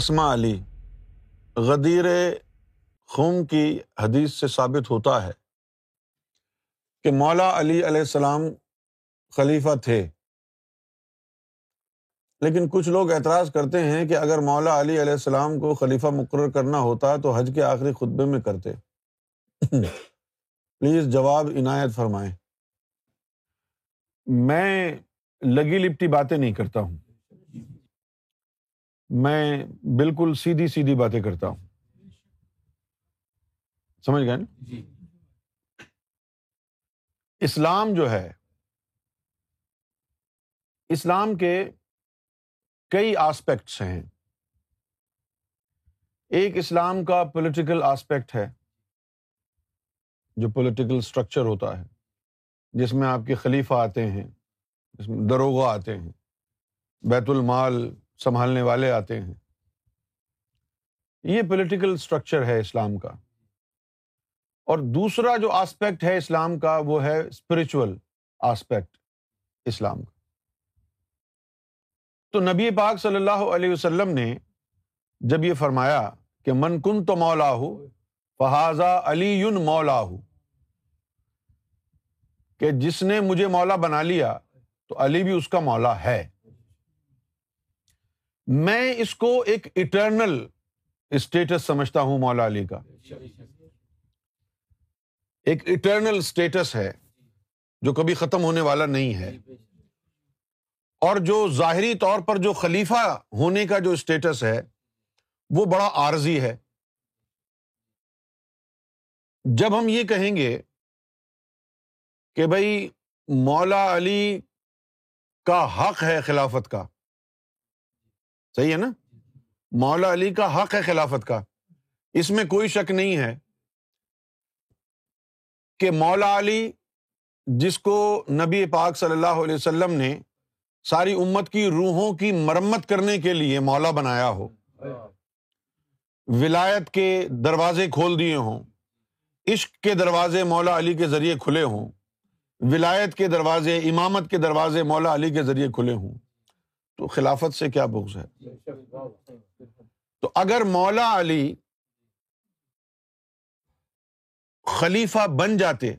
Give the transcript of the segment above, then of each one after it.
اسما علی غدیر خون کی حدیث سے ثابت ہوتا ہے کہ مولا علی علیہ السلام خلیفہ تھے لیکن کچھ لوگ اعتراض کرتے ہیں کہ اگر مولا علی علیہ السلام کو خلیفہ مقرر کرنا ہوتا تو حج کے آخری خطبے میں کرتے پلیز جواب عنایت فرمائیں میں لگی لپٹی باتیں نہیں کرتا ہوں میں بالکل سیدھی سیدھی باتیں کرتا ہوں سمجھ گئے نا جی۔ اسلام جو ہے اسلام کے کئی آسپیکٹس ہیں ایک اسلام کا پولیٹیکل آسپیکٹ ہے جو پولیٹیکل اسٹرکچر ہوتا ہے جس میں آپ کے خلیفہ آتے ہیں جس میں دروغہ آتے ہیں بیت المال سنبھالنے والے آتے ہیں یہ پولیٹیکل اسٹرکچر ہے اسلام کا اور دوسرا جو آسپیکٹ ہے اسلام کا وہ ہے اسپرچل آسپیکٹ اسلام کا تو نبی پاک صلی اللہ علیہ وسلم نے جب یہ فرمایا کہ من کن تو مولا ہو فہازا علی مولا ہو کہ جس نے مجھے مولا بنا لیا تو علی بھی اس کا مولا ہے میں اس کو ایک اٹرنل اسٹیٹس سمجھتا ہوں مولا علی کا ایک اٹرنل اسٹیٹس ہے جو کبھی ختم ہونے والا نہیں ہے اور جو ظاہری طور پر جو خلیفہ ہونے کا جو اسٹیٹس ہے وہ بڑا عارضی ہے جب ہم یہ کہیں گے کہ بھائی مولا علی کا حق ہے خلافت کا صحیح ہے نا مولا علی کا حق ہے خلافت کا اس میں کوئی شک نہیں ہے کہ مولا علی جس کو نبی پاک صلی اللہ علیہ وسلم نے ساری امت کی روحوں کی مرمت کرنے کے لیے مولا بنایا ہو ولایت کے دروازے کھول دیے ہوں عشق کے دروازے مولا علی کے ذریعے کھلے ہوں ولایت کے دروازے امامت کے دروازے مولا علی کے ذریعے کھلے ہوں تو خلافت سے کیا بغض ہے تو اگر مولا علی خلیفہ بن جاتے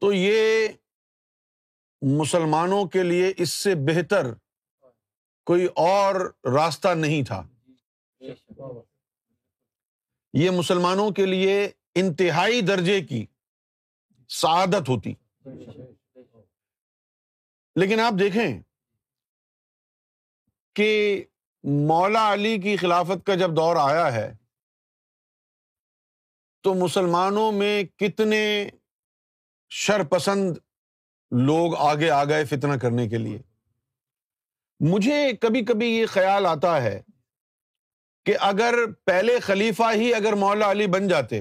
تو یہ مسلمانوں کے لیے اس سے بہتر کوئی اور راستہ نہیں تھا یہ مسلمانوں کے لیے انتہائی درجے کی سعادت ہوتی لیکن آپ دیکھیں کہ مولا علی کی خلافت کا جب دور آیا ہے تو مسلمانوں میں کتنے شر پسند لوگ آگے آ گئے فتنا کرنے کے لیے مجھے کبھی کبھی یہ خیال آتا ہے کہ اگر پہلے خلیفہ ہی اگر مولا علی بن جاتے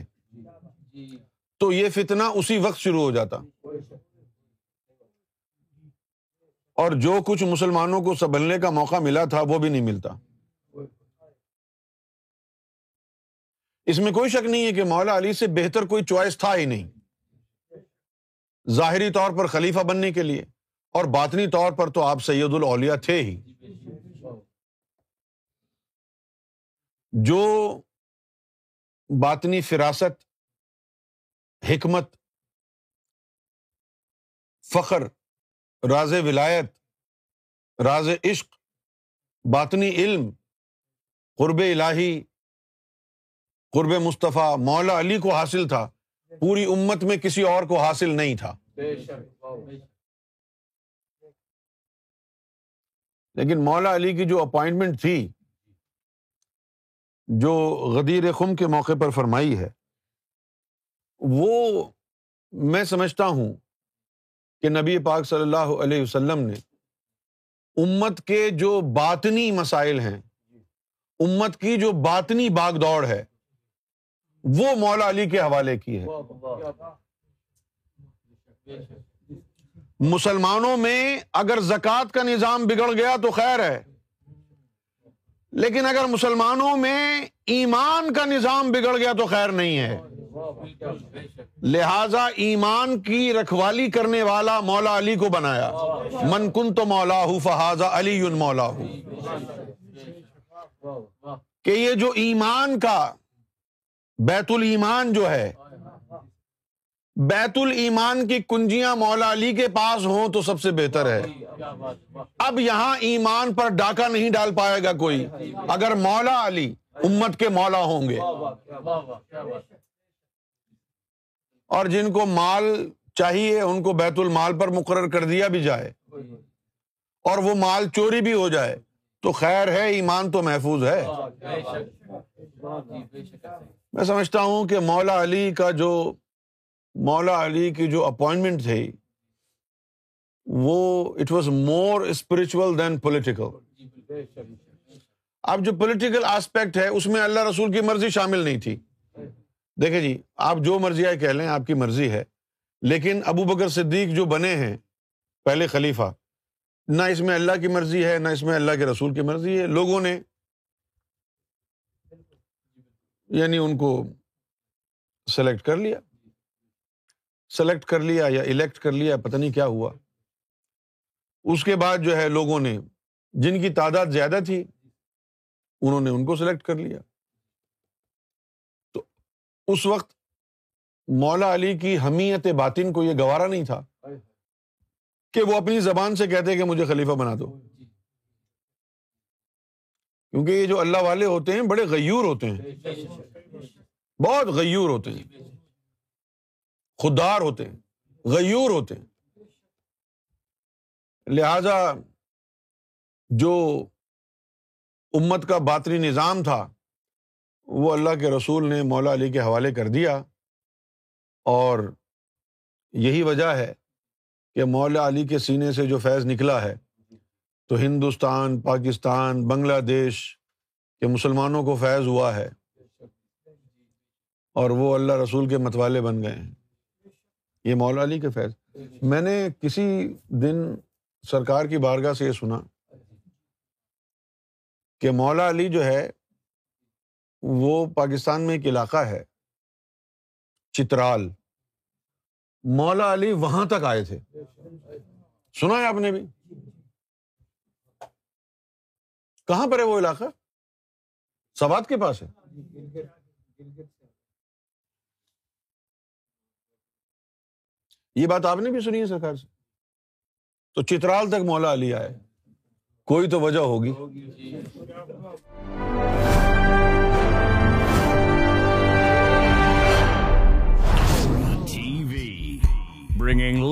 جی۔ تو یہ فتنا اسی وقت شروع ہو جاتا اور جو کچھ مسلمانوں کو سنبھلنے کا موقع ملا تھا وہ بھی نہیں ملتا اس میں کوئی شک نہیں ہے کہ مولا علی سے بہتر کوئی چوائس تھا ہی نہیں ظاہری طور پر خلیفہ بننے کے لیے اور باطنی طور پر تو آپ سید الاولیاء تھے ہی جو باطنی فراست حکمت فخر راز ولایت راز عشق باطنی علم قرب الہی قرب مصطفیٰ مولا علی کو حاصل تھا پوری امت میں کسی اور کو حاصل نہیں تھا لیکن مولا علی کی جو اپائنٹمنٹ تھی جو غدیر خم کے موقع پر فرمائی ہے وہ میں سمجھتا ہوں کہ نبی پاک صلی اللہ علیہ وسلم نے امت کے جو باطنی مسائل ہیں امت کی جو باطنی باغ دوڑ ہے وہ مولا علی کے حوالے کی ہے مسلمانوں میں اگر زکوٰۃ کا نظام بگڑ گیا تو خیر ہے لیکن اگر مسلمانوں میں ایمان کا نظام بگڑ گیا تو خیر نہیں ہے لہذا ایمان کی رکھوالی کرنے والا مولا علی کو بنایا من کن تو مولا ہو فہذا علی مولا ہو کہ یہ جو ایمان کا بیت المان کی کنجیاں مولا علی کے پاس ہوں تو سب سے بہتر ہے اب یہاں ایمان پر ڈاکہ نہیں ڈال پائے گا کوئی اگر مولا علی امت کے مولا ہوں گے اور جن کو مال چاہیے ان کو بیت المال پر مقرر کر دیا بھی جائے اور وہ مال چوری بھی ہو جائے تو خیر ہے ایمان تو محفوظ ہے میں سمجھتا ہوں کہ مولا علی کا جو مولا علی کی جو اپوائنٹمنٹ تھی وہ it was more spiritual than political اب جو پولیٹیکل آسپیکٹ ہے اس میں اللہ رسول کی مرضی شامل نہیں تھی دیکھیں جی آپ جو مرضی آئے کہہ لیں آپ کی مرضی ہے لیکن ابو بکر صدیق جو بنے ہیں پہلے خلیفہ نہ اس میں اللہ کی مرضی ہے نہ اس میں اللہ کے رسول کی مرضی ہے لوگوں نے یعنی ان کو سلیکٹ کر لیا سلیکٹ کر لیا یا الیکٹ کر لیا پتہ نہیں کیا ہوا اس کے بعد جو ہے لوگوں نے جن کی تعداد زیادہ تھی انہوں نے ان کو سلیکٹ کر لیا اس وقت مولا علی کی حمیت باطن کو یہ گوارا نہیں تھا کہ وہ اپنی زبان سے کہتے کہ مجھے خلیفہ بنا دو کیونکہ یہ جو اللہ والے ہوتے ہیں بڑے غیور ہوتے ہیں بہت غیور ہوتے ہیں خوددار ہوتے ہیں غیور ہوتے ہیں لہذا جو امت کا باطنی نظام تھا وہ اللہ کے رسول نے مولا علی کے حوالے کر دیا اور یہی وجہ ہے کہ مولا علی کے سینے سے جو فیض نکلا ہے تو ہندوستان پاکستان بنگلہ دیش کے مسلمانوں کو فیض ہوا ہے اور وہ اللہ رسول کے متوالے بن گئے ہیں یہ مولا علی کے فیض میں نے کسی دن سرکار کی بارگاہ سے یہ سنا کہ مولا علی جو ہے وہ پاکستان میں ایک علاقہ ہے چترال مولا علی وہاں تک آئے تھے سنا ہے آپ نے بھی کہاں پر ہے وہ علاقہ سوات کے پاس ہے یہ بات آپ نے بھی سنی ہے سرکار سے تو چترال تک مولا علی آئے کوئی تو وجہ ہوگی